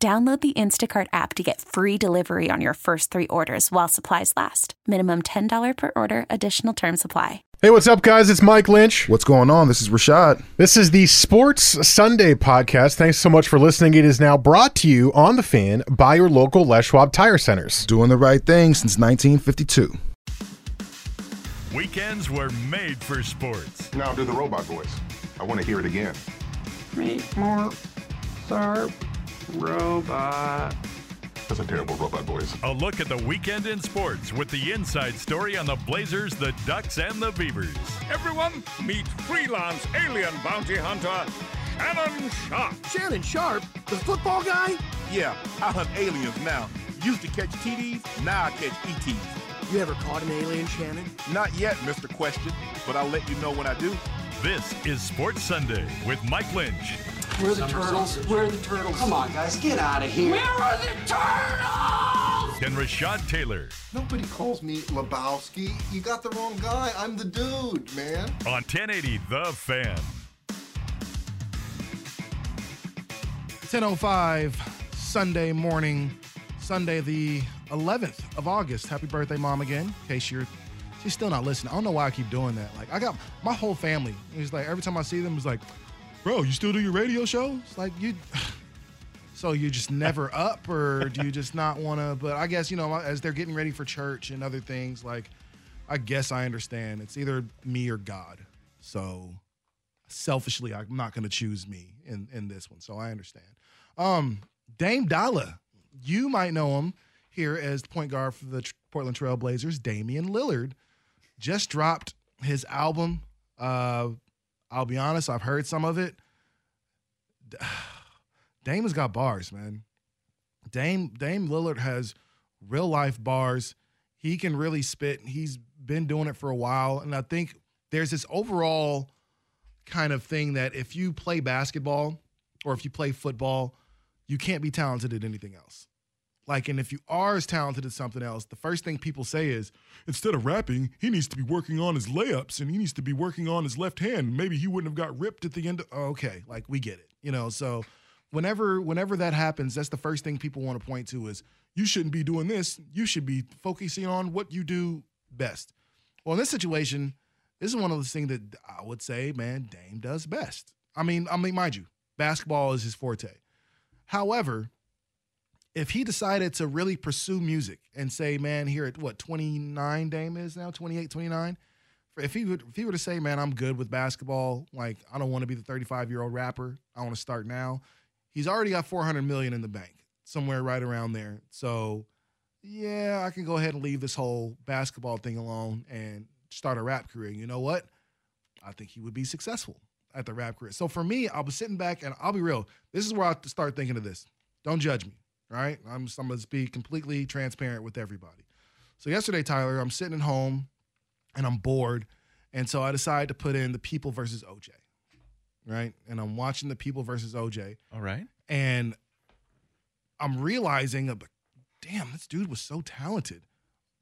Download the Instacart app to get free delivery on your first three orders while supplies last. Minimum $10 per order, additional term supply. Hey, what's up, guys? It's Mike Lynch. What's going on? This is Rashad. This is the Sports Sunday podcast. Thanks so much for listening. It is now brought to you on the fan by your local Les Schwab Tire Centers. Doing the right thing since 1952. Weekends were made for sports. Now do the robot voice. I want to hear it again. Meet more sharp robot. That's a terrible robot voice. A look at the weekend in sports with the inside story on the Blazers, the Ducks, and the Beavers. Everyone, meet freelance alien bounty hunter Shannon Sharpe. Shannon Sharpe? The football guy? Yeah, I hunt aliens now. Used to catch TDs, now I catch ETs. You ever caught an alien, Shannon? Not yet, Mr. Question, but I'll let you know when I do. This is Sports Sunday with Mike Lynch. Where are the turtles? Where are the turtles? Come on, guys, get out of here. Where are the turtles? And Rashad Taylor. Nobody calls me Lebowski. You got the wrong guy. I'm the dude, man. On 1080 The Fan. 10.05 Sunday morning, Sunday the 11th of August. Happy birthday, Mom, again, in case you're she's still not listening. I don't know why I keep doing that. Like, I got my whole family. It's like every time I see them, it's like, bro, you still do your radio show? It's like, you. So you just never up, or do you just not want to? But I guess you know, as they're getting ready for church and other things, like I guess I understand. It's either me or God. So selfishly, I'm not going to choose me in in this one. So I understand. Um, Dame D.O.L.L.A., you might know him here as the point guard for the Portland Trail Blazers. Damian Lillard just dropped his album. Uh, I'll be honest, I've heard some of it. Dame has got bars, man. Dame Dame Lillard has real life bars. He can really spit. He's been doing it for a while, and I think there's this overall kind of thing that if you play basketball or if you play football, you can't be talented at anything else. Like, and if you are as talented as something else, the first thing people say is, instead of rapping, he needs to be working on his layups and he needs to be working on his left hand. Maybe he wouldn't have got ripped at the end. Of, oh, okay, like we get it, you know. So, whenever whenever that happens, that's the first thing people want to point to is you shouldn't be doing this. You should be focusing on what you do best. Well, in this situation, this is one of those things that I would say, man, Dame does best. I mean, I mean, mind you, basketball is his forte. However, if he decided to really pursue music and say, man, here at what 29 Dame is now, 28, 29, if he would if he were to say, man, I'm good with basketball, like I don't want to be the 35 year old rapper, I want to start now. He's already got 400 million in the bank, somewhere right around there. So, yeah, I can go ahead and leave this whole basketball thing alone and start a rap career. You know what? I think he would be successful at the rap career. So for me, I'll be sitting back and I'll be real. This is where I start thinking of this. Don't judge me, right? I'm, I'm going to be completely transparent with everybody. So yesterday, Tyler, I'm sitting at home and I'm bored. And so I decided to put in the People versus OJ, right? And I'm watching the People versus OJ. All right. And I'm realizing, damn, this dude was so talented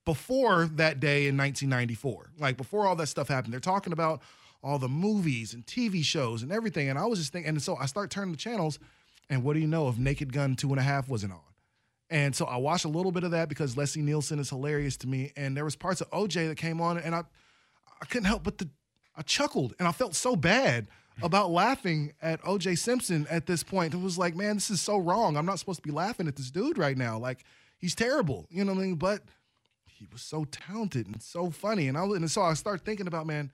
before that day in 1994. Like before all that stuff happened. They're talking about all the movies and TV shows and everything. And I was just thinking, and so I start turning the channels, and what do you know if Naked Gun Two and a Half wasn't on? And so I watched a little bit of that because Leslie Nielsen is hilarious to me. And there was parts of OJ that came on, and I I couldn't help but to I chuckled and I felt so bad about laughing at OJ Simpson at this point. It was like, man, this is so wrong. I'm not supposed to be laughing at this dude right now. Like he's terrible. You know what I mean? But he was so talented and so funny. And I and so I start thinking about, man,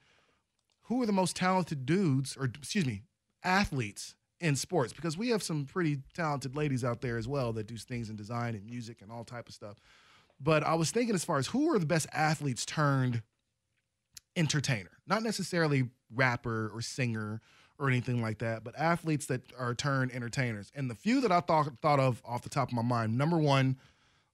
who are the most talented dudes, or excuse me, athletes in sports? Because we have some pretty talented ladies out there as well that do things in design and music and all type of stuff. But I was thinking as far as who are the best athletes turned entertainer, not necessarily rapper or singer or anything like that, but athletes that are turned entertainers. And the few that I thought thought of off the top of my mind, number one,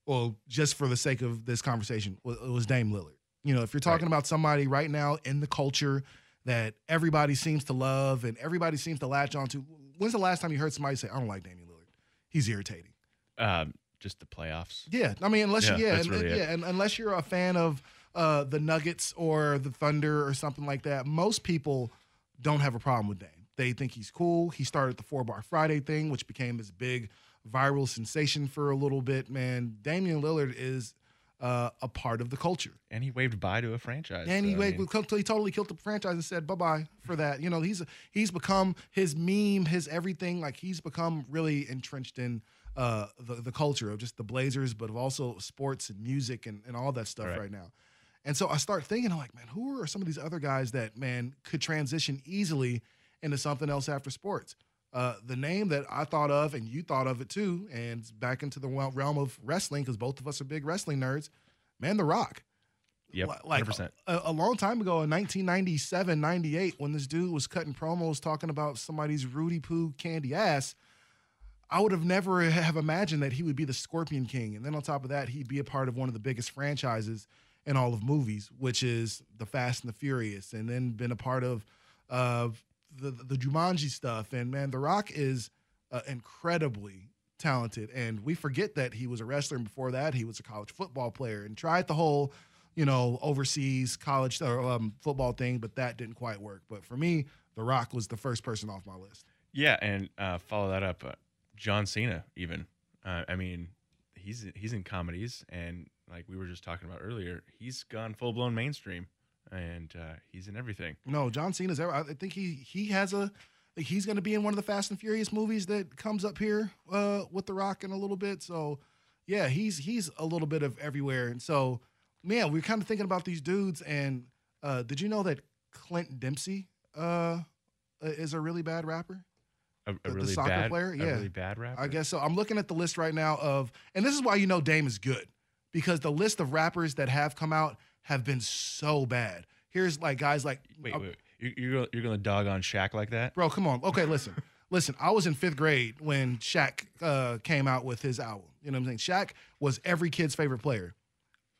well, just for the sake of this conversation, was, was Dame Lillard. You know, if you're talking right. about somebody right now in the culture that everybody seems to love and everybody seems to latch onto, when's the last time you heard somebody say, "I don't like Damian Lillard. He's irritating." Um, just the playoffs. Yeah, I mean, unless yeah, you, yeah, and, really yeah, and unless you're a fan of uh, the Nuggets or the Thunder or something like that, most people don't have a problem with Dame. They think he's cool. He started the Four Bar Friday thing, which became this big viral sensation for a little bit. Man, Damian Lillard is uh, a part of the culture. And he waved bye to a franchise. And so, he waved, I mean. he totally killed the franchise and said bye bye for that. You know, he's he's become his meme, his everything. Like he's become really entrenched in uh, the the culture of just the Blazers, but of also sports and music and, and all that stuff right. right now. And so I start thinking, I'm like, man, who are some of these other guys that man could transition easily into something else after sports? Uh, the name that I thought of, and you thought of it too, and back into the realm of wrestling, because both of us are big wrestling nerds, man, The Rock. Yep, like 100%. A, a, long time ago in 1997, 98, when this dude was cutting promos talking about somebody's Rudy Poo candy ass, I would have never have imagined that he would be the Scorpion King. And then on top of that, he'd be a part of one of the biggest franchises in all of movies, which is The Fast and the Furious, and then been a part of uh, the the Jumanji stuff, and man, The Rock is uh, incredibly talented, and we forget that he was a wrestler, and before that, he was a college football player, and tried the whole, you know, overseas college or um, football thing, but that didn't quite work. But for me, The Rock was the first person off my list. Yeah, and uh, follow that up, uh, John Cena. Even, uh, I mean, he's he's in comedies, and like we were just talking about earlier, he's gone full blown mainstream and uh, he's in everything. No, John Cena's. Ever, I think he he has a. He's going to be in one of the Fast and Furious movies that comes up here uh, with The Rock in a little bit. So, yeah, he's he's a little bit of everywhere. And so, man, we are kind of thinking about these dudes. And uh, did you know that Clint Dempsey uh, is a really bad rapper? A, a the, really the soccer bad, player, yeah, really bad rapper. I guess so. I'm looking at the list right now of, and this is why you know Dame is good because the list of rappers that have come out have been so bad. Here's like guys like wait, uh, wait, wait. You're, you're gonna dog on Shaq like that, bro? Come on. Okay, listen, listen. I was in fifth grade when Shaq uh, came out with his album. You know what I'm saying? Shaq was every kid's favorite player.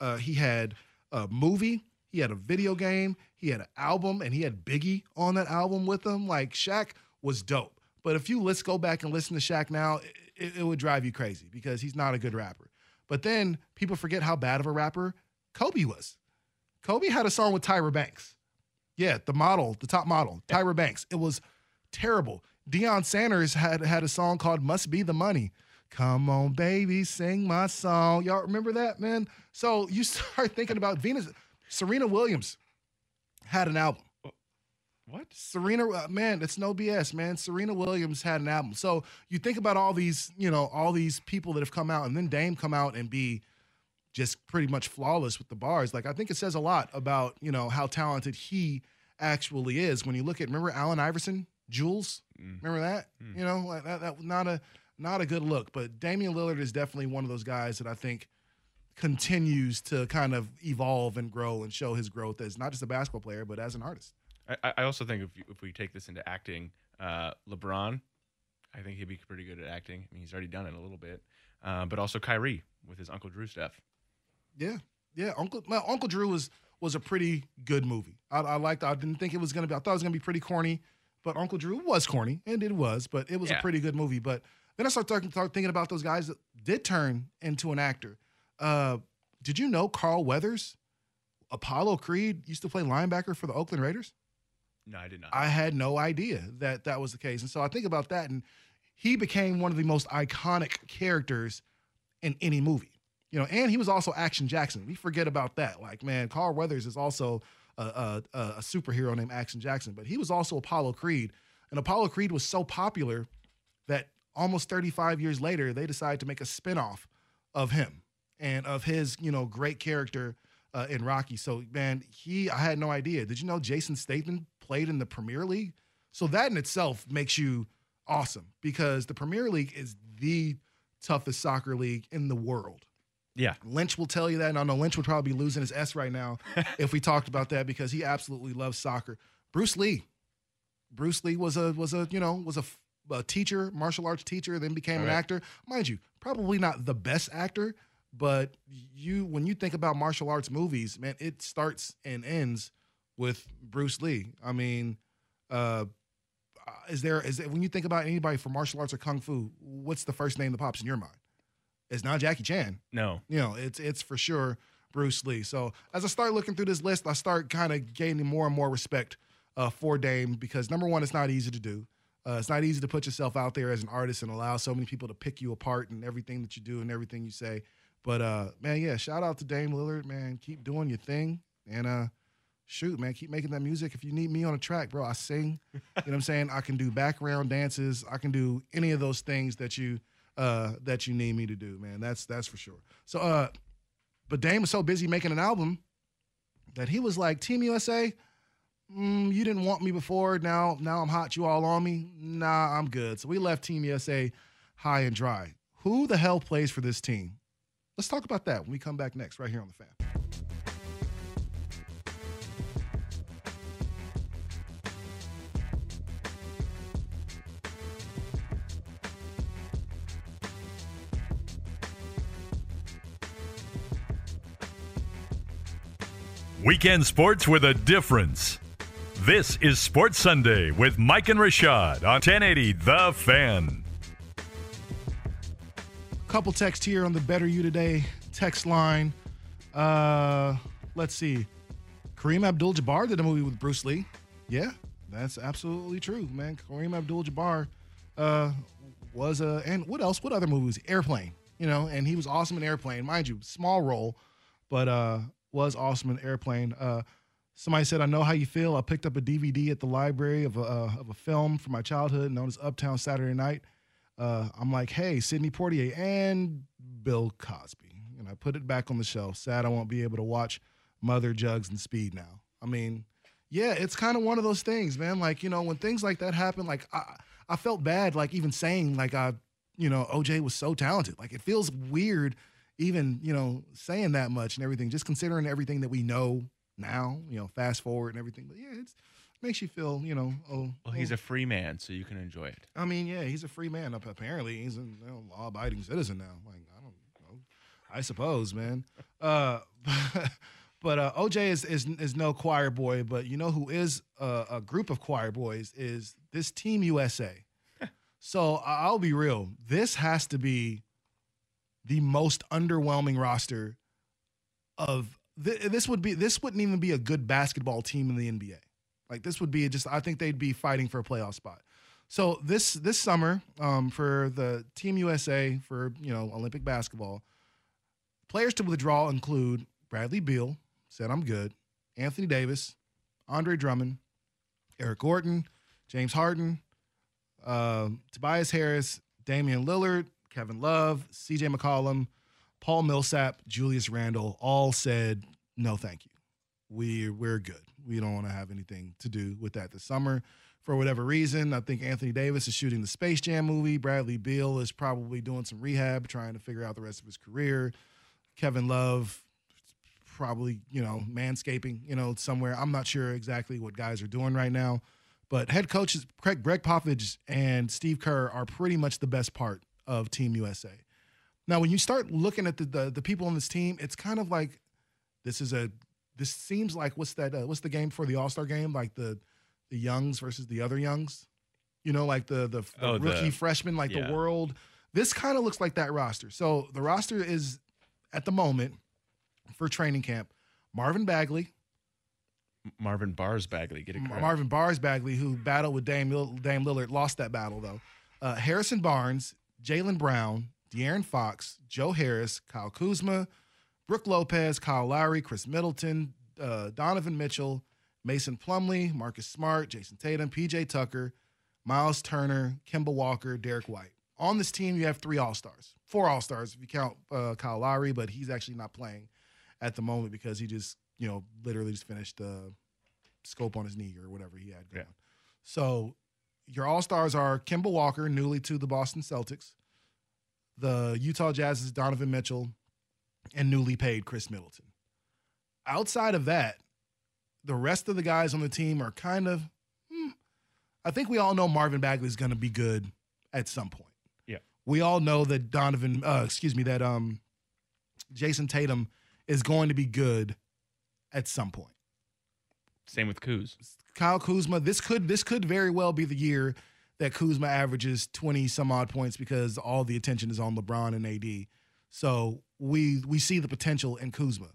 Uh, he had a movie, he had a video game, he had an album, and he had Biggie on that album with him. Like Shaq was dope. But if you let's go back and listen to Shaq now, it, it would drive you crazy because he's not a good rapper. But then people forget how bad of a rapper Kobe was. Kobe had a song with Tyra Banks. Yeah, the model, the top model, Tyra Banks. It was terrible. Deion Sanders had had a song called "Must Be the Money." Come on, baby, sing my song. Y'all remember that, man? So you start thinking about Venus. Serena Williams had an album. What? Serena, uh, man, it's no BS, man. Serena Williams had an album. So you think about all these, you know, all these people that have come out, and then Dame come out and be just pretty much flawless with the bars. Like I think it says a lot about you know how talented he actually is. When you look at remember Allen Iverson, Jules, mm. remember that? Mm. You know like that, that not a not a good look. But Damian Lillard is definitely one of those guys that I think continues to kind of evolve and grow and show his growth as not just a basketball player but as an artist. I, I also think if if we take this into acting, uh, LeBron, I think he'd be pretty good at acting. I mean, he's already done it a little bit. Uh, but also Kyrie with his Uncle Drew stuff. Yeah, yeah. Uncle well, Uncle Drew was was a pretty good movie. I, I liked. I didn't think it was gonna be. I thought it was gonna be pretty corny, but Uncle Drew was corny, and it was. But it was yeah. a pretty good movie. But then I started start thinking about those guys that did turn into an actor. Uh, did you know Carl Weathers, Apollo Creed used to play linebacker for the Oakland Raiders? No, I did not. I had no idea that that was the case, and so I think about that, and he became one of the most iconic characters in any movie. You know, and he was also Action Jackson. We forget about that. Like, man, Carl Weathers is also a, a, a superhero named Action Jackson, but he was also Apollo Creed. And Apollo Creed was so popular that almost 35 years later, they decided to make a spinoff of him and of his, you know, great character uh, in Rocky. So, man, he, I had no idea. Did you know Jason Statham played in the Premier League? So that in itself makes you awesome because the Premier League is the toughest soccer league in the world. Yeah. Lynch will tell you that. And I know Lynch would probably be losing his S right now if we talked about that because he absolutely loves soccer. Bruce Lee. Bruce Lee was a was a you know was a, a teacher, martial arts teacher, then became an Right. actor. Mind you, probably not the best actor, but you when you think about martial arts movies, man, it starts and ends with Bruce Lee. I mean, uh, is there is there, when you think about anybody for martial arts or kung fu, what's the first name that pops in your mind? It's not Jackie Chan. No. You know, it's it's for sure Bruce Lee. So as I start looking through this list, I start kind of gaining more and more respect uh, for Dame because number one, it's not easy to do. Uh, it's not easy to put yourself out there as an artist and allow so many people to pick you apart and everything that you do and everything you say. But uh, man, yeah, shout out to Dame Lillard, man. Keep doing your thing and uh, shoot, man, keep making that music. If you need me on a track, bro, I sing. You know what I'm saying? I can do background dances. I can do any of those things that you uh, that you need me to do, man. That's that's for sure. So, uh, but Dame was so busy making an album that he was like, Team USA, mm, you didn't want me before. Now, now I'm hot. You all on me? Nah, I'm good. So we left Team USA high and dry. Who the hell plays for this team? Let's talk about that when we come back next, right here on the fan. Weekend sports with a difference. This is Sports Sunday with Mike and Rashad on 1080 The Fan. couple text here on the Better You Today text line. Uh, let's see. Kareem Abdul Jabbar did a movie with Bruce Lee. Yeah, that's absolutely true, man. Kareem Abdul Jabbar uh, was a, and what else? What other movies? Airplane, you know, and he was awesome in Airplane. Mind you, small role, but uh, was awesome in Airplane. Uh, somebody said, I know how you feel. I picked up a DVD at the library of a, uh, of a film from my childhood known as Uptown Saturday Night uh, I'm like, hey, Sidney Poitier and Bill Cosby. And I put it back on the shelf. Sad I won't be able to watch Mother Jugs and Speed now. I mean, yeah, it's kind of one of those things, man. Like, you know, when things like that happen, like I, I felt bad, like even saying like I, you know, OJ was so talented. Like it feels weird even, you know, saying that much and everything, just considering everything that we know now, you know, fast forward and everything. But yeah, it's makes you feel, you know, oh, Well, he's a free man, so you can enjoy it. I mean, yeah, he's a free man. Apparently, he's a you know, law-abiding citizen now. Like, I don't know. I suppose, man. Uh, but uh, OJ is, is is no choir boy. But you know who is a, a group of choir boys is this Team USA. so I'll be real. This has to be the most underwhelming roster of th- this would be this wouldn't even be a good basketball team in the NBA. Like this would be just I think they'd be fighting for a playoff spot. So this this summer um, for the Team USA for you know Olympic basketball, players to withdraw include Bradley Beal, said I'm good, Anthony Davis, Andre Drummond, Eric Gordon, James Harden, uh, Tobias Harris, Damian Lillard, Kevin Love, C.J. McCollum, Paul Millsap, Julius Randle, all said no, thank you. We we're good. We don't want to have anything to do with that this summer. For whatever reason, I think Anthony Davis is shooting the Space Jam movie. Bradley Beal is probably doing some rehab, trying to figure out the rest of his career. Kevin Love, probably you know manscaping, you know somewhere. I'm not sure exactly what guys are doing right now, but head coaches Gregg Popovich and Steve Kerr are pretty much the best part of Team USA. Now, when you start looking at the the, the people on this team, it's kind of like this is a this seems like what's that uh, what's the game for the All-Star game like the the youngs versus the other youngs you know like the the, the Oh, the- rookie freshman like yeah. the world this kind of looks like that roster so the roster is at the moment for training camp Marvin Bagley Marvin Bars Bagley, get it correct. Marvin Bars Bagley, who battled with Dame, Dame Lillard, lost that battle though. Uh, Harrison Barnes, Jaylen Brown, De'Aaron Fox, Joe Harris, Kyle Kuzma, Brook Lopez, Kyle Lowry, Khris Middleton, uh, Donovan Mitchell, Mason Plumlee, Marcus Smart, Jayson Tatum, PJ Tucker, Miles Turner, Kemba Walker, Derek White. On this team, you have three All Stars, four All Stars if you count uh, Kyle Lowry, but he's actually not playing at the moment because he just, you know, literally just finished uh, scope on his knee or whatever he had going. So your All Stars are Kemba Walker, newly to the Boston Celtics, the Utah Jazz's Donovan Mitchell, and newly paid Khris Middleton. Outside of that, the rest of the guys on the team are kind of, hmm, I think we all know Marvin Bagley is going to be good at some point. Yeah. We all know that Donovan, uh, excuse me, that um, Jayson Tatum is going to be good at some point. Same with Kuz. Kyle Kuzma, this could this could very well be the year that Kuzma averages 20 some odd points because all the attention is on LeBron and AD. So we we see the potential in Kuzma.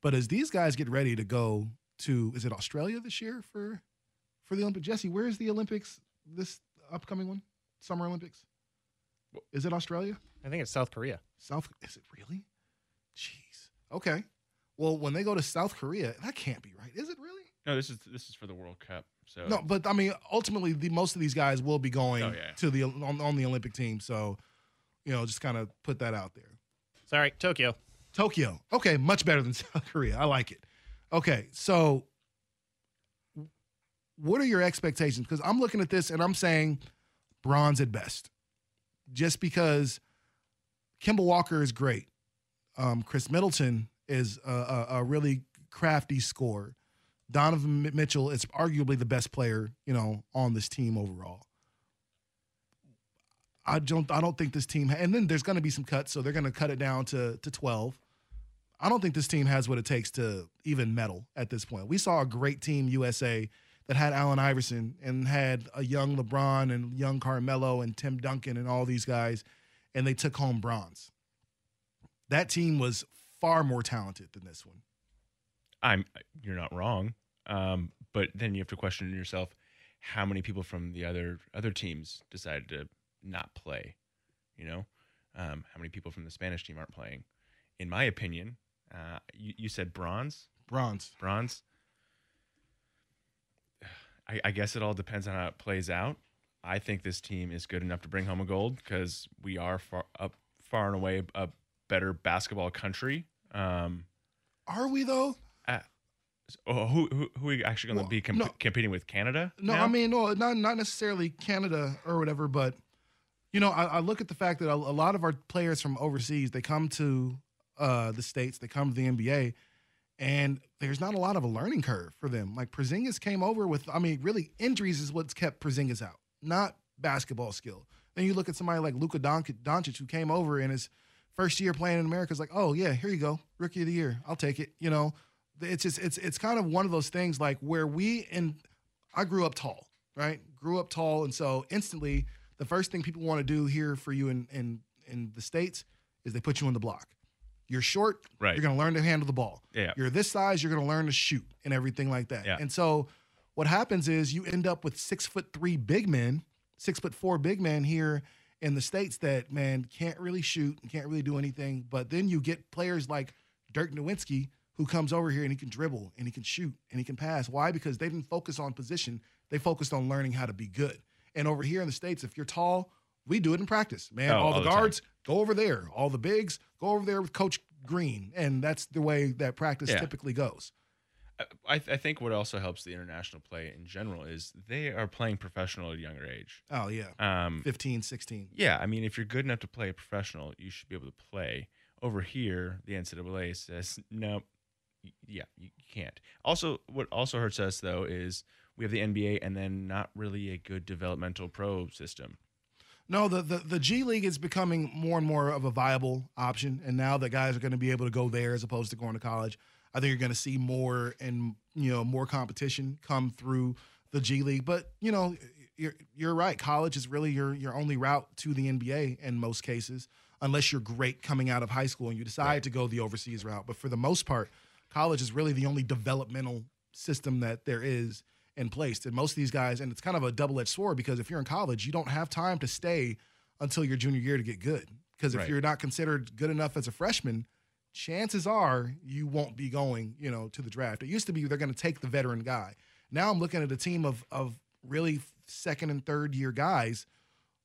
But as these guys get ready to go to is it Australia this year for for the Olympics? Jesse, where is the Olympics this upcoming one? Summer Olympics? Is it Australia? I think it's South Korea. South is it really? Jeez. Okay. Well, when they go to South Korea, that can't be right. Is it really? No, this is this is for the World Cup. So No, but I mean, ultimately, the, most of these guys will be going Oh, yeah. to the on, on the Olympic team. So, you know, just kind of put that out there. Sorry, Tokyo. Tokyo. Okay, much better than South Korea. I like it. Okay, so what are your expectations? Because I'm looking at this and I'm saying bronze at best, just because Kemba Walker is great. Um, Khris Middleton is a, a, a really crafty scorer. Donovan Mitchell is arguably the best player, you know, on this team overall. I don't I don't think this team and then there's going to be some cuts so they're going to cut it down to to 12. I don't think this team has what it takes to even medal at this point. We saw a great team USA that had Allen Iverson and had a young LeBron and young Carmelo and Tim Duncan and all these guys and they took home bronze. That team was far more talented than this one. I'm you're not wrong. Um, but then you have to question yourself how many people from the other other teams decided to not play. You know, um, how many people from the Spanish team aren't playing? In my opinion, uh, you, you said bronze. Bronze. Bronze. I, I guess it all depends on how it plays out. I think this team is good enough to bring home a gold because we are far up, far and away a better basketball country. Um, Are we though? Oh, who who who are we actually going to Well, be comp- no. competing with? Canada? No, now? I mean, no, not not necessarily Canada or whatever, but you know, I, I look at the fact that a, a lot of our players from overseas they come to uh, the states, they come to the NBA, and there's not a lot of a learning curve for them. Like Porzingis came over with, I mean, really injuries is what's kept Porzingis out, not basketball skill. Then you look at somebody like Luka Doncic who came over in his first year playing in America. is like, oh yeah, here you go, rookie of the year, I'll take it. You know, it's just it's it's kind of one of those things like where we and I grew up tall, right? Grew up tall, and so instantly the first thing people want to do here for you in in in the states is they put you on the block. You're short, Right. You're going to learn to handle the ball. Yeah. You're this size, you're going to learn to shoot and everything like that. Yeah. And so what happens is you end up with six foot three big men, six foot four big men here in the states that man can't really shoot and can't really do anything. But then you get players like Dirk Nowitzki who comes over here and he can dribble and he can shoot and he can pass. Why? Because they didn't focus on position; they focused on learning how to be good. And over here in the states, if you're tall, we do it in practice, man. Oh, all the all the guards go over there, all the bigs go over there with Coach Green, and that's the way that practice Yeah. typically goes. I, I think what also helps the international play in general is they are playing professional at a younger age. Oh yeah, Um, 15, 16. yeah, I mean, if you're good enough to play a professional, you should be able to play. Over here, the NCAA says no, y- yeah, you can't. Also, what also hurts us though is we have the NBA and then not really a good developmental pro system. No, the, the the G League is becoming more and more of a viable option, and now that guys are going to be able to go there as opposed to going to college, I think you're going to see more and you know more competition come through the G League. But you know, you're you're right. College is really your your only route to the NBA in most cases, unless you're great coming out of high school and you decide to go the overseas route. But for the most part, college is really the only developmental system that there is in place. And most of these guys, and it's kind of a double edged sword because if you're in college, you don't have time to stay until your junior year to get good. Because if Right. you're not considered good enough as a freshman, chances are you won't be going, you know, to the draft. It used to be they're going to take the veteran guy. Now I'm looking at a team of of really second and third year guys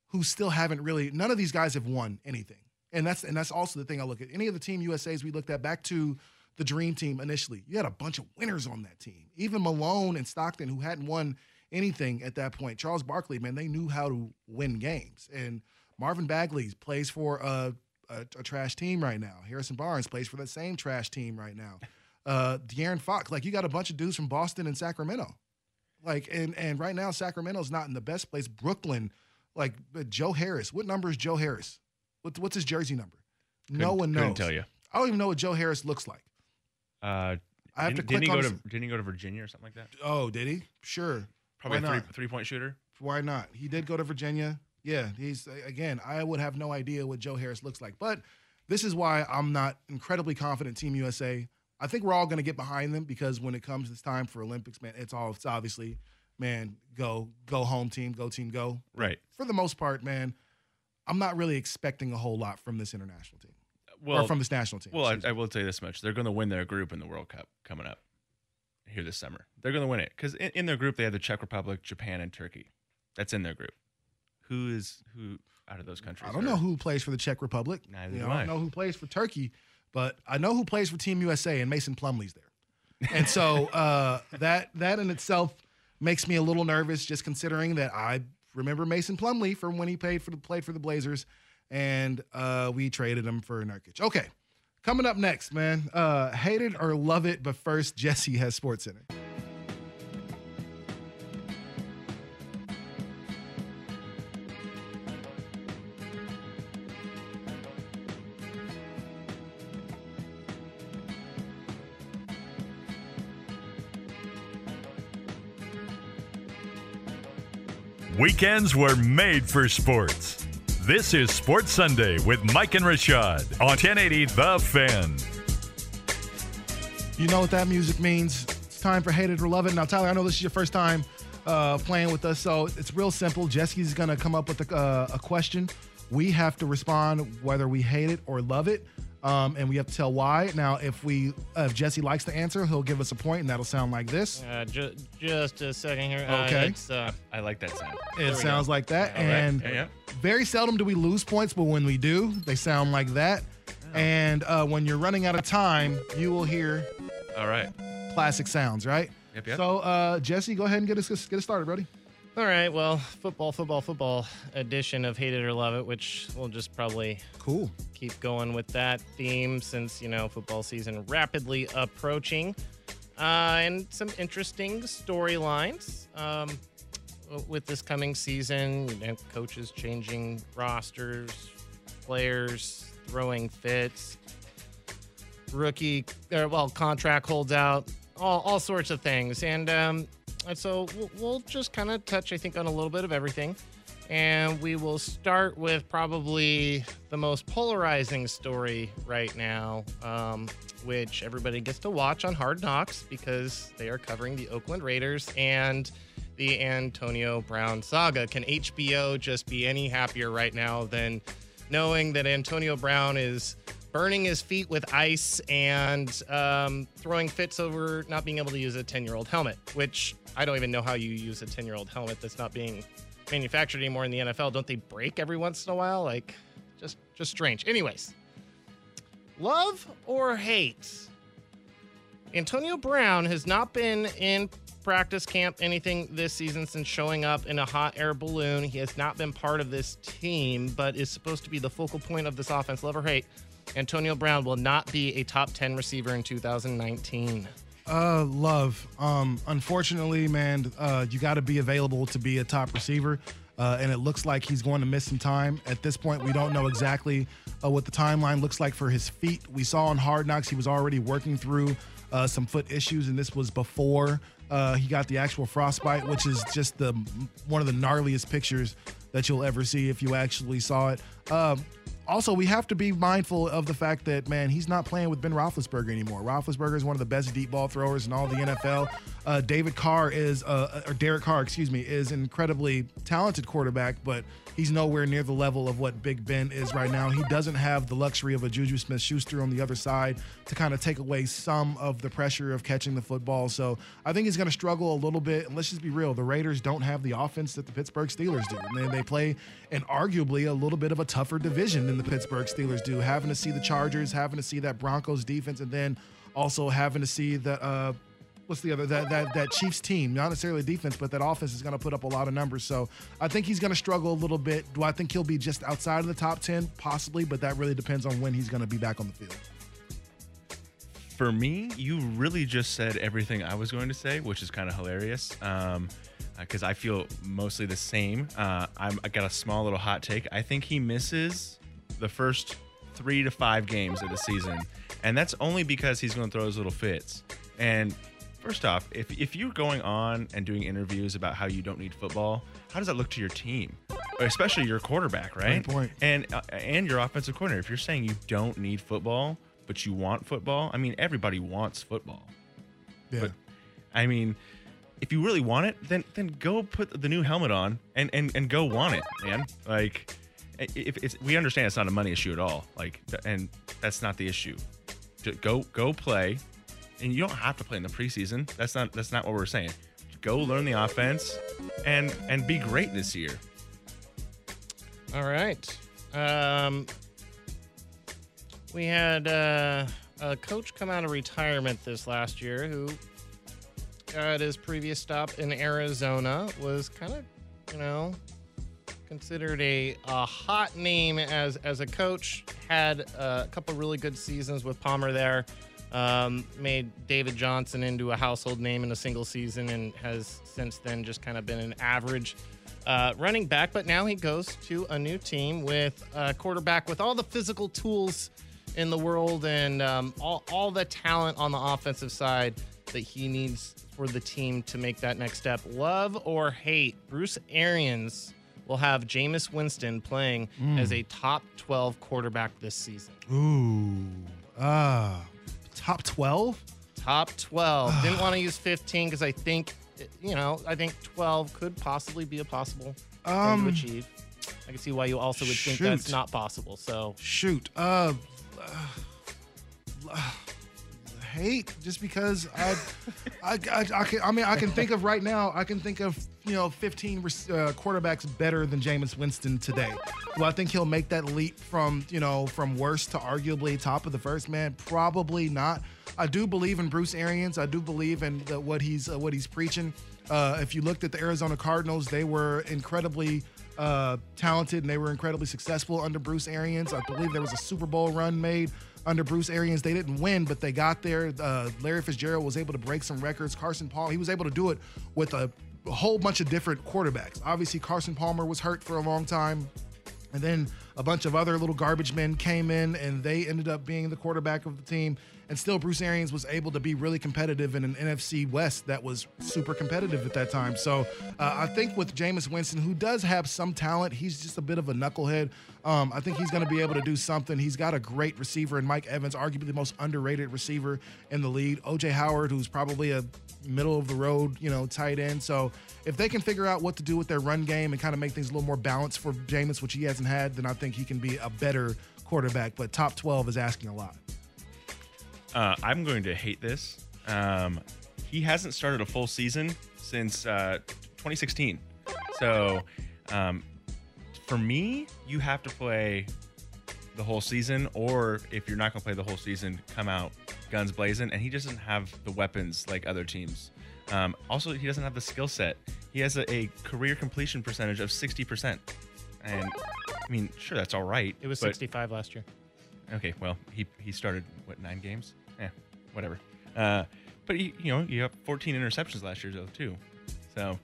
who still haven't really none of these guys have won anything. And that's and that's also the thing I look at. Any of the team USA's we looked at back to the dream team initially. You had a bunch of winners on that team. Even Malone and Stockton who hadn't won anything at that point. Charles Barkley, man, they knew how to win games. And Marvin Bagley plays for a, a, a trash team right now. Harrison Barnes plays for that same trash team right now. Uh, De'Aaron Fox, like you got a bunch of dudes from Boston and Sacramento. Like, and and right now Sacramento's not in the best place. Brooklyn, like but Joe Harris. What number is Joe Harris? What, what's his jersey number? no Couldn't- one knows. couldn't tell you. I don't even know what Joe Harris looks like. Uh, I have to didn't, click didn't he on go to didn't he go to Virginia or something like that? Oh, did he? Sure. Probably Why a three, three point shooter. Why not? He did go to Virginia. Yeah, he's again. I would have no idea what Joe Harris looks like, but this is why I'm not incredibly confident. Team USA. I think we're all going to get behind them because when it comes this time for Olympics, man, it's all it's obviously, man, go go home team, go team, go. Right. For the most part, man, I'm not really expecting a whole lot from this international team. Well, or from this national team. Well, I, I will tell you this much: they're going to win their group in the World Cup coming up here this summer. They're going to win it because in, in their group they have the Czech Republic, Japan, and Turkey. That's in their group. Who is who out of those countries? I don't are- know who plays for the Czech Republic. Neither You do I I. don't know who plays for Turkey, but I know who plays for Team USA, and Mason Plumlee's there. And so uh, that that in itself makes me a little nervous, just considering that I remember Mason Plumlee from when he played for the played for the Blazers, and uh, we traded him for Nurkic. Okay, coming up next, man. Uh, hate it or love it, but first, Jesse has Sports Center. Weekends were made for sports. This is Sports Sunday with Mike and Rashad on 1080 The Fan. You know what that music means. It's time for Hate It or Love It. Now, Tyler, I know this is your first time uh, playing with us, so it's real simple. Jesse's going to come up with a, uh, a question. We have to respond whether we hate it or love it, um, and we have to tell why. Now, if we uh, if Jesse likes the answer, he'll give us a point, and that'll sound like this. Uh, ju- just a second here. Uh, Okay. it's, uh, I like that sound. There It we sounds go. like that, All right. and Yeah, yeah. very seldom do we lose points, but when we do, they sound like that. And uh, when you're running out of time, you will hear All right. classic sounds, right? Yep, yep. So, uh, Jesse, go ahead and get us get us started, buddy. All right. Well, football, football, football edition of Hate It or Love It, which we'll just probably Cool. keep going with that theme since you know football season rapidly approaching, uh, and some interesting storylines um, with this coming season. You know, coaches changing rosters, players throwing fits, rookie or well contract holds out, all, all sorts of things, and um, and so we'll, just kind of touch, I think, on a little bit of everything. And we will start with probably the most polarizing story right now, um, which everybody gets to watch on Hard Knocks because they are covering the Oakland Raiders and the Antonio Brown saga. Can HBO just be any happier right now than knowing that Antonio Brown is burning his feet with ice and um, throwing fits over not being able to use a 10 year old helmet, which I don't even know how you use a 10 year old helmet that's not being manufactured anymore in the NFL. Don't they break every once in a while? Like, just just strange. Anyways, love or hate? Antonio Brown has not been in practice camp anything this season since showing up in a hot air balloon. He has not been part of this team, but is supposed to be the focal point of this offense. Love or hate? Antonio Brown will not be a top 10 receiver in 2019. Uh, love. Um, unfortunately, man, uh, you got to be available to be a top receiver. Uh, and it looks like he's going to miss some time. At this point, we don't know exactly uh, what the timeline looks like for his feet. We saw on Hard Knocks he was already working through uh, some foot issues, and this was before uh, he got the actual frostbite, which is just the one of the gnarliest pictures that you'll ever see if you actually saw it. Um, also, we have to be mindful of the fact that man, he's not playing with Ben Roethlisberger anymore. Roethlisberger is one of the best deep ball throwers in all the NFL. Uh, David Carr is, uh, or Derek Carr, excuse me, is incredibly talented quarterback, but he's nowhere near the level of what Big Ben is right now. He doesn't have the luxury of a Juju Smith-Schuster on the other side to kind of take away some of the pressure of catching the football. So I think he's going to struggle a little bit. And let's just be real: the Raiders don't have the offense that the Pittsburgh Steelers do. And they play in arguably a little bit of a tougher division than the Pittsburgh Steelers do. Having to see the Chargers, having to see that Broncos defense, and then also having to see the. Uh, what's the other that that that Chiefs team? Not necessarily defense, but that offense is going to put up a lot of numbers. So I think he's going to struggle a little bit. Do I think he'll be just outside of the top ten? Possibly, but that really depends on when he's going to be back on the field. for me, you really just said everything I was going to say, which is kind of hilarious. Um, because I feel mostly the same. Uh, I'm, I got a small little hot take. I think he misses the first three to five games of the season, and that's only because he's going to throw his little fits. And first off, if if you're going on and doing interviews about how you don't need football, how does that look to your team, especially your quarterback, right? Point. And uh, and your offensive coordinator. If you're saying you don't need football, but you want football, I mean everybody wants football. Yeah. But I mean, if you really want it, then then go put the new helmet on and and, and go want it, man. Like, if it's, we understand it's not a money issue at all. Like, and that's not the issue. Go go play, and you don't have to play in the preseason. That's not that's not what we're saying. Go learn the offense, and and be great this year. All right. Um, we had uh, a coach come out of retirement this last year who, at his previous stop in Arizona, was kind of, you know, considered a, a hot name as as a coach. Had a couple really good seasons with Palmer there. Um, made David Johnson into a household name in a single season and has since then just kind of been an average uh, running back. But now he goes to a new team with a quarterback with all the physical tools in the world and um, all, all the talent on the offensive side that he needs for the team to make that next step. Love or hate, Bruce Arians will have Jameis Winston playing Mm. as a top 12 quarterback this season. Ooh. Ah. Top 12? Top 12. Didn't want to use 15 because I think, you know, I think 12 could possibly be a possible Um, thing to achieve. I can see why you also would think that's shoot. not possible. So Shoot. Uh, uh, hate just because I, I, I, I, can, I mean, I can think of right now, I can think of, you know, 15 uh, quarterbacks better than Jameis Winston today. Well, I think he'll make that leap from, you know, from worst to arguably top of the first man. Probably not. I do believe in Bruce Arians. I do believe in the, what he's uh, what he's preaching. Uh, if you looked at the Arizona Cardinals, they were incredibly uh, talented and they were incredibly successful under Bruce Arians. I believe there was a Super Bowl run made under Bruce Arians. They didn't win, but they got there. Uh, Larry Fitzgerald was able to break some records. Carson Palmer, he was able to do it with a, a whole bunch of different quarterbacks. Obviously, Carson Palmer was hurt for a long time. And then a bunch of other little garbage men came in and they ended up being the quarterback of the team. And still, Bruce Arians was able to be really competitive in an NFC West that was super competitive at that time. So uh, I think with Jameis Winston, who does have some talent, he's just a bit of a knucklehead. Um, I think he's going to be able to do something. He's got a great receiver in Mike Evans, arguably the most underrated receiver in the league. OJ Howard, who's probably a middle of the road, you know, tight end. So if they can figure out what to do with their run game and kind of make things a little more balanced for Jameis, which he hasn't had, then I think he can be a better quarterback. But top 12 is asking a lot. Uh, I'm going to hate this. Um, he hasn't started a full season since uh, 2016. So, um, for me, you have to play the whole season, or if you're not going to play the whole season, come out guns blazing. And he doesn't have the weapons like other teams. Um, also, he doesn't have the skill set. He has a, a career completion percentage of 60%. And I mean, sure, that's all right. it was but- 65 last year. Okay, well, he he started what nine games? Whatever. Uh, but he, you know, you have 14 interceptions last year though too. So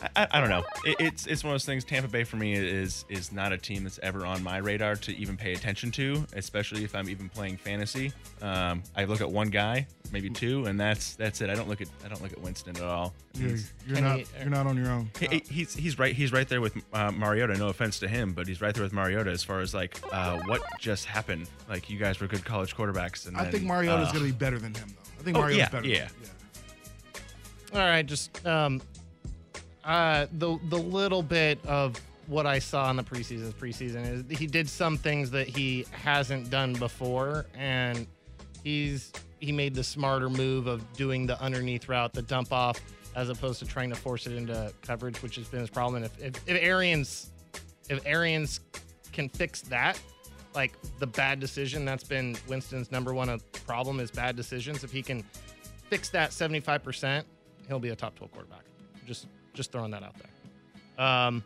I, I, I don't know. It, it's it's one of those things. Tampa Bay for me is is not a team that's ever on my radar to even pay attention to, especially if I'm even playing fantasy. Um, I look at one guy, maybe two, and that's that's it. I don't look at I don't look at Winston at all. You're, you're not he- you're not on your own. he- he- he's he's right he's right there with uh, Mariota. No offense to him, but he's right there with Mariota as far as like uh, what just happened. Like you guys were good college quarterbacks, and I then, think Mariota's uh, going to be better than him, though. I think Oh, Mariota's yeah, better. yeah. All right, just um, uh, the the little bit of what I saw in the preseason preseason is he did some things that he hasn't done before, and he's he made the smarter move of doing the underneath route, the dump off, as opposed to trying to force it into coverage, which has been his problem. And if if, if Arians if Arians can fix that, like the bad decision, that's been Winston's number one uh, problem is bad decisions. If he can fix that 75%, he'll be a top 12 quarterback. Just just throwing that out there. Um,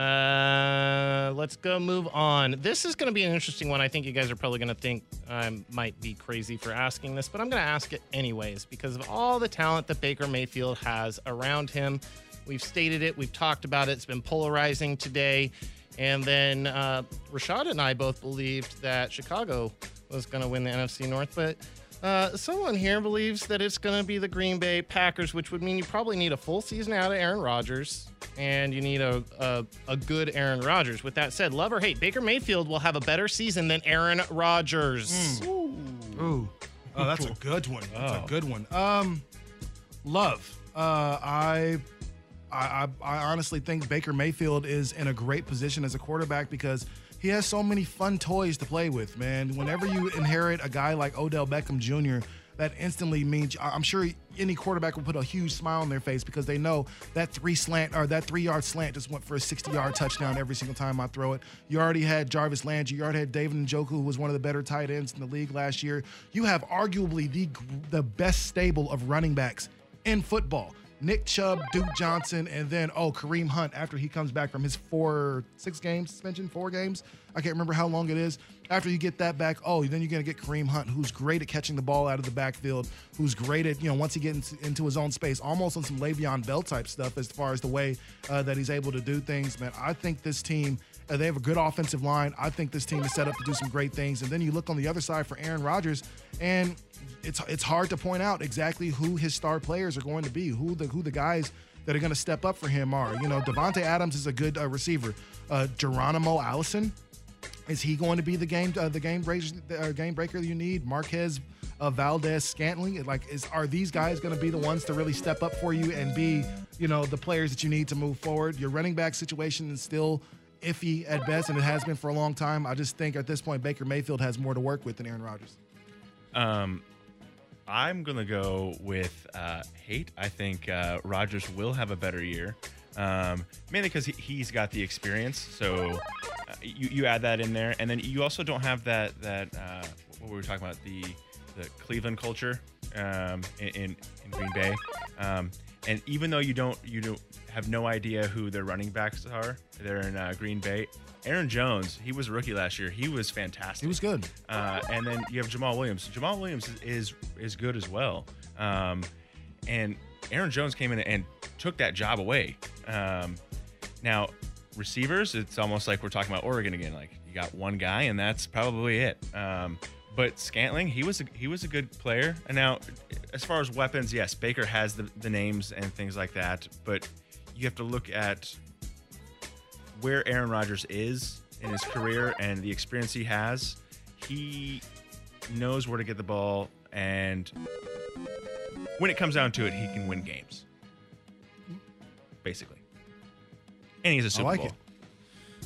Uh, let's go move on. This is going to be an interesting one. I think you guys are probably going to think I might be crazy for asking this, but I'm going to ask it anyways because of all the talent that Baker Mayfield has around him. We've stated it, we've talked about it. It's been polarizing today. And then uh, Rashad and I both believed that Chicago was going to win the NFC North, but uh, someone here believes that it's going to be the Green Bay Packers, which would mean you probably need a full season out of Aaron Rodgers and you need a, a, a good Aaron Rodgers. With that said, love or hate, Baker Mayfield will have a better season than Aaron Rodgers. Ooh. Oh, that's a good one. That's Oh. a good one. Um, love. Uh, I, I, I I honestly think Baker Mayfield is in a great position as a quarterback because he has so many fun toys to play with. Man, whenever you inherit a guy like Odell Beckham Jr., that instantly means I'm sure any quarterback will put a huge smile on their face because they know that three slant or that three yard slant just went for a 60 yard touchdown every single time I throw it. You already had Jarvis Landry. You already had David Njoku, who was one of the better tight ends in the league last year. You have arguably the the best stable of running backs in football. Nick Chubb, Duke Johnson, and then oh Kareem Hunt after he comes back from his four six game suspension, four games. I can't remember how long it is. After you get that back, oh, then you're gonna get Kareem Hunt, who's great at catching the ball out of the backfield, who's great at you know once he gets into, into his own space, almost on some Le'Veon Bell type stuff as far as the way uh, that he's able to do things. Man, I think this team. Uh, they have a good offensive line. I think this team is set up to do some great things. And then you look on the other side for Aaron Rodgers, and it's it's hard to point out exactly who his star players are going to be, who the who the guys that are going to step up for him are. You know, Davante Adams is a good uh, receiver. Uh, Geronimo Allison, is he going to be the game uh, the game breaker uh, game breaker you need? Marquez uh, Valdes-Scantling, like is are these guys going to be the ones to really step up for you and be you know the players that you need to move forward? Your running back situation is still iffy at best, and it has been for a long time. I just think at this point Baker Mayfield has more to work with than Aaron Rodgers. Um, I'm gonna go with uh, hate. I think uh, Rodgers will have a better year, um, mainly because he, he's got the experience. So uh, you, you add that in there, and then you also don't have that that uh, what we were talking about the the Cleveland culture um, in, in in Green Bay. Um, and even though you don't you don't have no idea who their running backs are, they're in uh, Green Bay. Aaron Jones, he was a rookie last year. He was fantastic. He was good. Uh, and then you have Jamaal Williams. Jamaal Williams is is, is good as well. Um, and Aaron Jones came in and took that job away. Um, now, receivers, it's almost like we're talking about Oregon again. Like you got one guy, and that's probably it. Um, but Scantling, he was a, he was a good player. And now, as far as weapons, yes, Baker has the, the names and things like that. But you have to look at where Aaron Rodgers is in his career and the experience he has. He knows where to get the ball, and when it comes down to it, he can win games. Basically, and he's a Super like Bowl. it.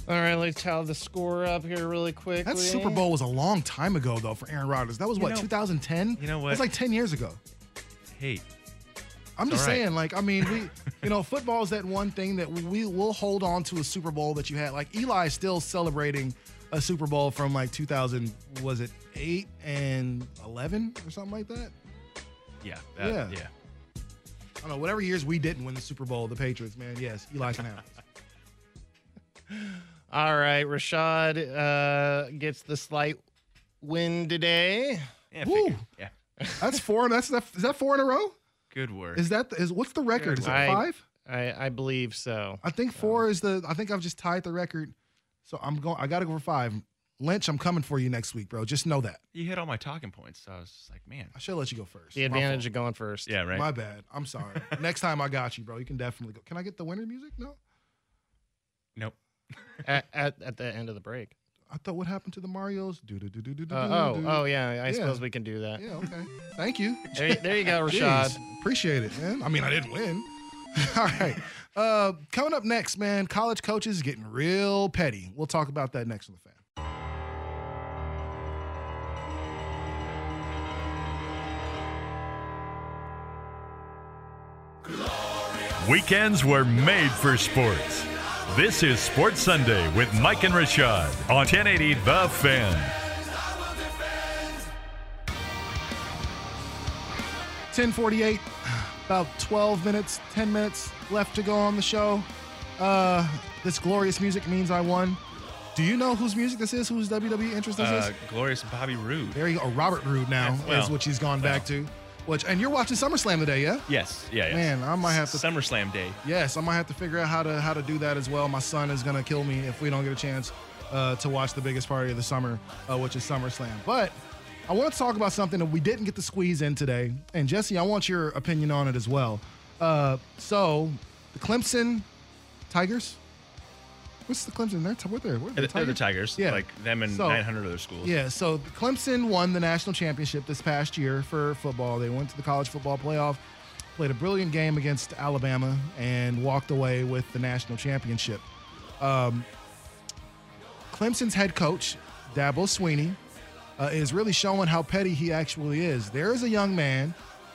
All right, let's tally the score up here really quick. That Super Bowl was a long time ago though for Aaron Rodgers. That was You what know- 2010. you know It what? was like 10 years ago. Hey, I'm just all right. saying, like, I mean, we, you know, football is that one thing that we will hold on to a Super Bowl that you had. Like Eli is still celebrating a Super Bowl from like 2000, was it eight and 11 or something like that? yeah, that- Yeah. yeah. I don't know. Whatever years we didn't win the Super Bowl, the Patriots, man. Yes, Eli can have. it. All right, Rashad uh, gets the slight win today. Yeah, Woo. yeah. That's four. That's that. Is that four in a row? Good work. Is that is what's the record? Is it five? I, I believe so. I think four is the. I think I've just tied the record. So I'm going. I got to go for five. Lynch, I'm coming for you next week, bro. Just know that. you hit all my talking points. So I was just like, man. I should let you go first. The advantage of going first. Yeah, right. My bad. I'm sorry. Next time I got you, bro. You can definitely go. Can I get the winner music? No. Nope. At, at, at the end of the break. I thought what happened to the Mario's? Do do do do do do. Uh, oh, do. oh yeah. I Yeah. suppose we can do that. Yeah. Okay. Thank you. There, you- there you go, Rashad. Jeez, appreciate it, man. I mean, I didn't win. All right. Uh, coming up next, man, college coaches getting real petty. We'll talk about that next on the fan. Weekends were made for sports. This is Sports Sunday with Mike and Rashad on 1080 The Fan. 1048, about 12 minutes, 10 minutes left to go on the show. Uh, This glorious music means I won. Do you know whose music this is? Whose WWE interest this Uh, is? glorious Bobby Roode. There you go. Robert Roode now Yeah, well, is what she's gone back to. Which and you're watching SummerSlam today, yeah? Yes. Yeah. yeah. Man, I might have to SummerSlam Day. Yes, I might have to figure out how to how to do that as well. My son is gonna kill me if we don't get a chance uh, to watch the biggest party of the summer, uh, which is SummerSlam. But I want to talk about something that we didn't get to squeeze in today, and Jesse, I want your opinion on it as well. Uh, so, the Clemson Tigers. What's the Clemson? They're t- what they're, what are They're, they're the Tigers. Yeah. Like them and So- 900 other schools. Yeah, so Clemson won the national championship this past year for football. They went to the college football playoff, played a brilliant game against Alabama, and walked away with the national championship. Um, Clemson's head coach, Dabo Swinney, uh, is really showing how petty he actually is. There is a young man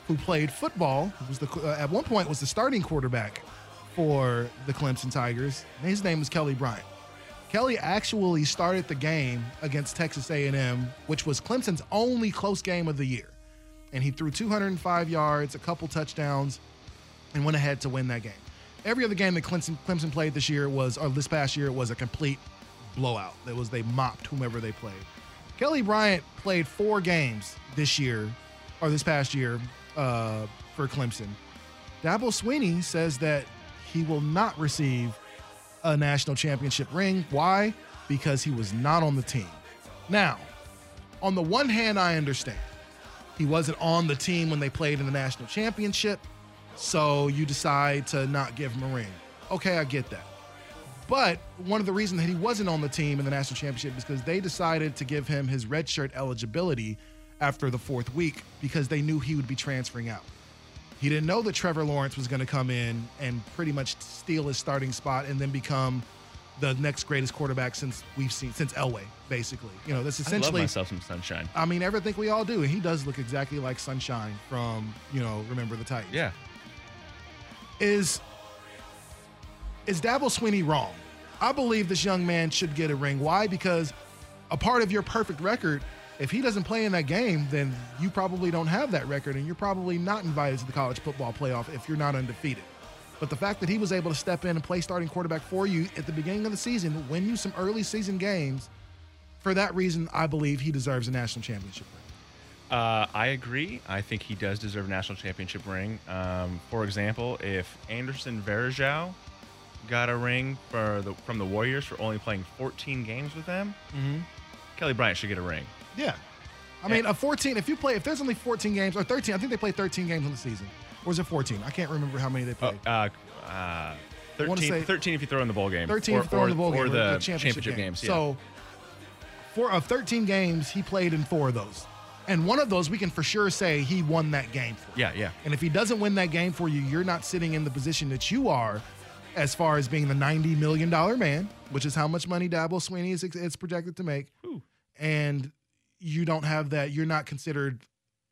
who played football, who was the uh, at one point was the starting quarterback for the Clemson Tigers. His name is Kelly Bryant. Kelly actually started the game against Texas A&M, which was Clemson's only close game of the year. And he threw 205 yards, a couple touchdowns, and went ahead to win that game. Every other game that Clemson, Clemson played this year was, or this past year, was a complete blowout. That was they mopped whomever they played. Kelly Bryant played four games this year, or this past year, uh, for Clemson. Dabo Swinney says that he will not receive a national championship ring. Why? Because he was not on the team. Now, on the one hand, I understand. He wasn't on the team when they played in the national championship, so you decide to not give him a ring. Okay, I get that. But one of the reasons that he wasn't on the team in the national championship is because they decided to give him his redshirt eligibility after the fourth week because they knew he would be transferring out. He didn't know that Trevor Lawrence was going to come in and pretty much steal his starting spot and then become the next greatest quarterback since we've seen since Elway, basically. You know, that's essentially I love myself some sunshine. I mean, everything we all do, and he does look exactly like Sunshine from you know Remember the Titans. Yeah. Is is Dabo Swinney wrong? I believe this young man should get a ring. Why? Because a part of your perfect record, if he doesn't play in that game, then you probably don't have that record, and you're probably not invited to the college football playoff if you're not undefeated. But the fact that he was able to step in and play starting quarterback for you at the beginning of the season, win you some early season games, for that reason, I believe he deserves a national championship ring. Uh, I agree. I think he does deserve a national championship ring. Um, for example, if Anderson Varejao got a ring for the from the Warriors for only playing 14 games with them, Mhm. Kelly Bryant should get a ring. Yeah. I mean, a 14, if you play, if there's only 14 games or 13, I think they play 13 games in the season. Or is it 14? I can't remember how many they Oh, played. uh, uh, 13, say- 13 if you throw in the bowl game. 13 or, if you throw in the bowl game or or the, the championship, game. games. Yeah. So, four of 13 games, he played in four of those. And one of those, we can for sure say he won that game for. yeah, yeah. And if he doesn't win that game for you, you're not sitting in the position that you are as far as being the $90 million man, which is how much money Dabo Swinney is, is projected to make. And you don't have that. You're not considered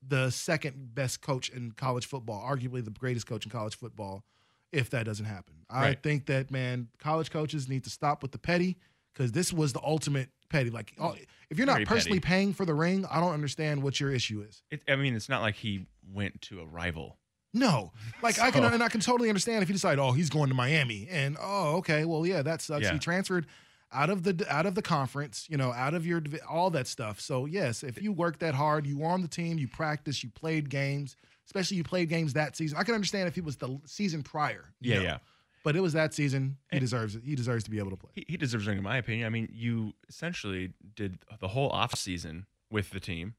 the second best coach in college football, arguably the greatest coach in college football, if that doesn't happen. I Right. think that, man, college coaches need to stop with the petty because this was the ultimate petty. Like, oh, if you're not Very personally petty. paying for the ring, I don't understand what your issue is. It, I mean, it's not like he went to a rival. No, like I can and I can totally understand if you decide, oh, he's going to Miami, and oh, okay, well, yeah, that sucks. Yeah. He transferred out of the out of the conference, you know, out of your all that stuff. So yes, if you work that hard, you were on the team, you practiced, you played games, especially you played games that season. I can understand if it was the season prior. you Yeah, know. yeah. But it was that season. He deserves it. He deserves to be able to play. He, he deserves ring, in my opinion. I mean, you essentially did the whole off season with the team,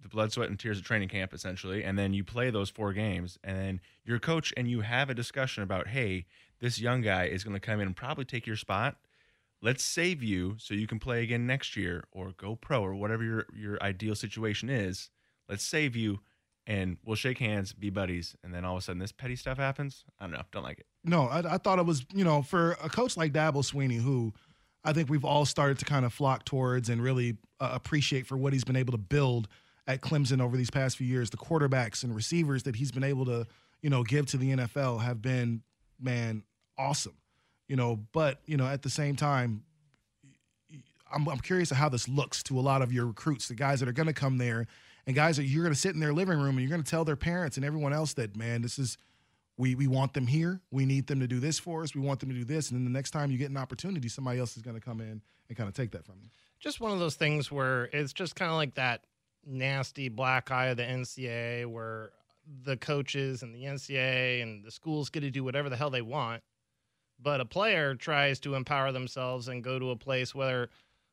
the blood, sweat, and tears of training camp, essentially, and then you play those four games, and then you're coach, and you have a discussion about, hey, this young guy is going to come in and probably take your spot. Let's save you so you can play again next year, or go pro, or whatever your your ideal situation is. Let's save you, and we'll shake hands, be buddies, and then all of a sudden this petty stuff happens. I don't know, don't like it. No, I, I thought it was, you know, for a coach like Dabo Swinney, who I think we've all started to kind of flock towards and really uh, appreciate for what he's been able to build at Clemson over these past few years. The quarterbacks and receivers that he's been able to, you know, give to the NFL have been, man, awesome. You know, but, you know, at the same time, I'm, I'm curious how this looks to a lot of your recruits, the guys that are going to come there, and guys that you're going to sit in their living room and you're going to tell their parents and everyone else that, man, this is we we want them here. We need them to do this for us. We want them to do this, and then the next time you get an opportunity, somebody else is going to come in and kind of take that from you. Just one of those things where it's just kind of like that nasty black eye of the NCAA, where the coaches and the NCAA and the schools get to do whatever the hell they want, but a player tries to empower themselves and go to a place where.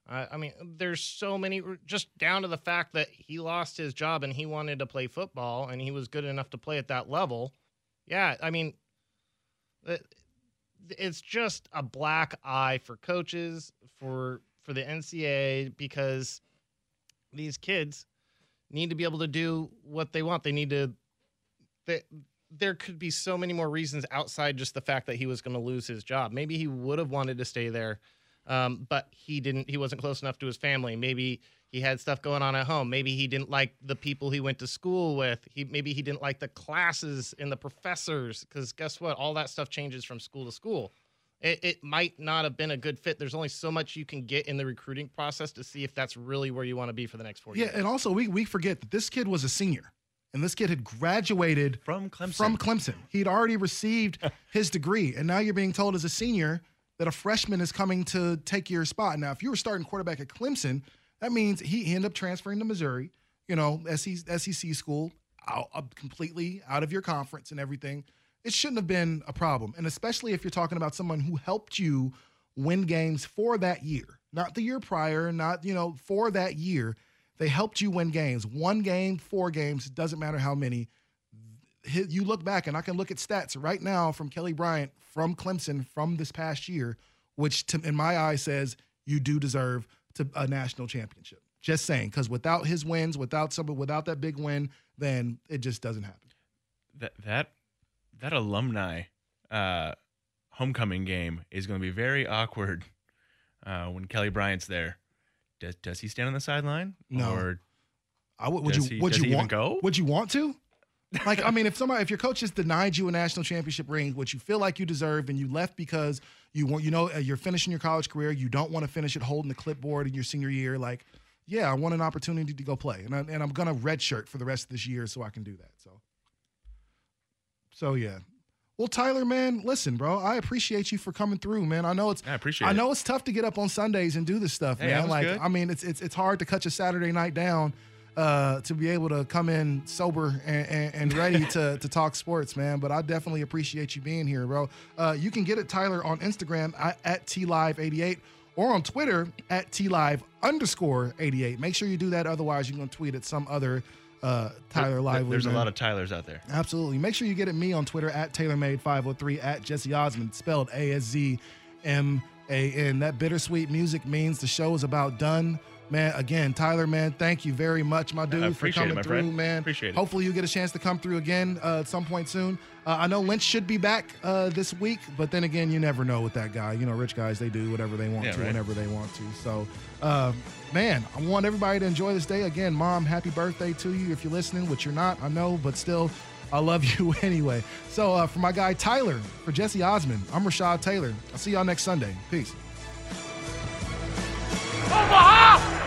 Uh, I mean, there's so many, just down to the fact that he lost his job and he wanted to play football and he was good enough to play at that level. Yeah, I mean, it's just a black eye for coaches, for for the NCAA because these kids need to be able to do what they want. They need to. They, there could be so many more reasons outside just the fact that he was going to lose his job. Maybe he would have wanted to stay there, um, but he didn't. He wasn't close enough to his family. Maybe he had stuff going on at home. Maybe he didn't like the people he went to school with. He maybe he didn't like the classes and the professors. Because guess what? All that stuff changes from school to school. It, it might not have been a good fit. There's only so much you can get in the recruiting process to see if that's really where you want to be for the next four yeah, years. Yeah, and also we we forget that this kid was a senior. And this kid had graduated from Clemson. From Clemson. He'd already received his degree. And now you're being told as a senior that a freshman is coming to take your spot. Now, if you were starting quarterback at Clemson, that means he ended up transferring to Missouri, you know, SEC school, out, uh, completely out of your conference and everything. It shouldn't have been a problem. And especially if you're talking about someone who helped you win games for that year, not the year prior, not, you know, for that year. They helped you win games. One game, four games, doesn't matter how many. You look back, and I can look at stats right now from Kelly Bryant from Clemson from this past year, which to, in my eye says you do deserve to a national championship. Just saying, because without his wins, without somebody, without that big win, then it just doesn't happen. That that that alumni uh, homecoming game is going to be very awkward uh, when Kelly Bryant's there. Does does he stand on the sideline? No. Or I would, would you he, would you want go? Would you want to? like I mean, if somebody, if your coach has denied you a national championship ring, which you feel like you deserve, and you left because you want, you know, uh, you're finishing your college career, you don't want to finish it holding the clipboard in your senior year, like, yeah, I want an opportunity to go play, and I, and I'm gonna redshirt for the rest of this year so I can do that. So, so yeah. Well, Tyler, man, listen, bro. I appreciate you for coming through, man. I know it's I appreciate. I it. know it's tough to get up on Sundays and do this stuff, Hey, man. Like, good. I mean, it's it's it's hard to cut your Saturday night down uh, to be able to come in sober and, and, and ready to, to talk sports, man. But I definitely appreciate you being here, bro. Uh, you can get it, Tyler, on Instagram at, at TLive88 or on Twitter at TLive underscore 88. Make sure you do that. Otherwise, you're going to tweet at some other uh, Tyler There- Lively. There's a lot of Tylers out there. Absolutely. Make sure you get at me on Twitter at TaylorMade503 at Jesse Aszman, spelled A S Z M A N. That bittersweet music means the show is about done. Man, again, Tyler, man, thank you very much, my dude, for appreciate it, coming through, friend. man. Appreciate it. Hopefully, you get a chance to come through again uh, at some point soon. Uh, I know Lynch should be back uh, this week, but then again, you never know with that guy. You know, rich guys, they do whatever they want Yeah, to right. whenever they want to. So, uh, man, I want everybody to enjoy this day. Again, mom, happy birthday to you if you're listening, which you're not, I know, but still, I love you anyway. So, uh, for my guy Tyler, for Jesse Aszman, I'm Rashad Taylor. I'll see y'all next Sunday. Peace. Omaha!